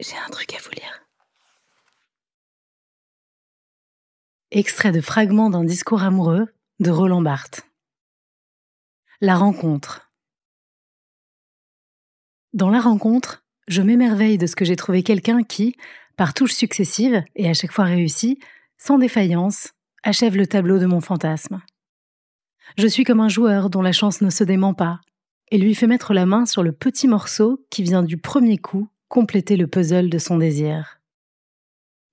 J'ai un truc à vous lire. Extrait de fragments d'un discours amoureux de Roland Barthes. La rencontre. Dans la rencontre, je m'émerveille de ce que j'ai trouvé quelqu'un qui, par touches successives et à chaque fois réussi, sans défaillance, achève le tableau de mon fantasme. Je suis comme un joueur dont la chance ne se dément pas, et lui fait mettre la main sur le petit morceau qui vient du premier coup compléter le puzzle de son désir.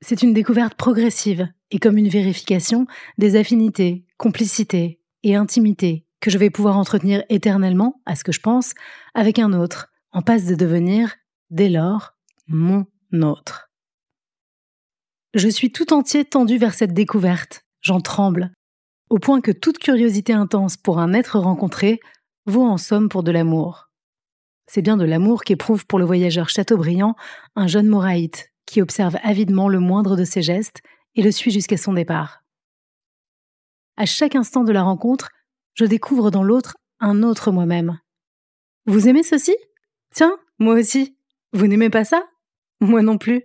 C'est une découverte progressive et comme une vérification des affinités, complicités et intimités que je vais pouvoir entretenir éternellement, à ce que je pense, avec un autre, en passe de devenir, dès lors, mon autre. Je suis tout entier tendu vers cette découverte, j'en tremble, au point que toute curiosité intense pour un être rencontré vaut en somme pour de l'amour. C'est bien de l'amour qu'éprouve pour le voyageur Chateaubriand un jeune moraïte qui observe avidement le moindre de ses gestes et le suit jusqu'à son départ. À chaque instant de la rencontre, je découvre dans l'autre un autre moi-même. Vous aimez ceci? Tiens, moi aussi. Vous n'aimez pas ça? Moi non plus.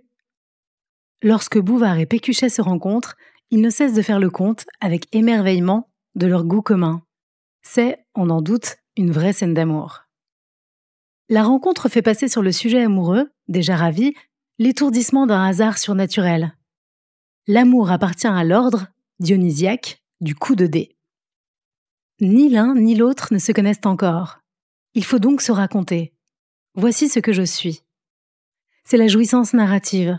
Lorsque Bouvard et Pécuchet se rencontrent, ils ne cessent de faire le compte, avec émerveillement, de leur goût commun. C'est, on en doute, une vraie scène d'amour. La rencontre fait passer sur le sujet amoureux, déjà ravi, l'étourdissement d'un hasard surnaturel. L'amour appartient à l'ordre, dionysiaque, du coup de dé. Ni l'un ni l'autre ne se connaissent encore. Il faut donc se raconter. Voici ce que je suis. C'est la jouissance narrative,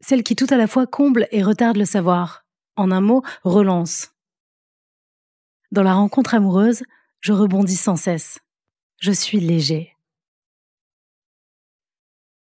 celle qui tout à la fois comble et retarde le savoir, en un mot, relance. Dans la rencontre amoureuse, je rebondis sans cesse. Je suis léger.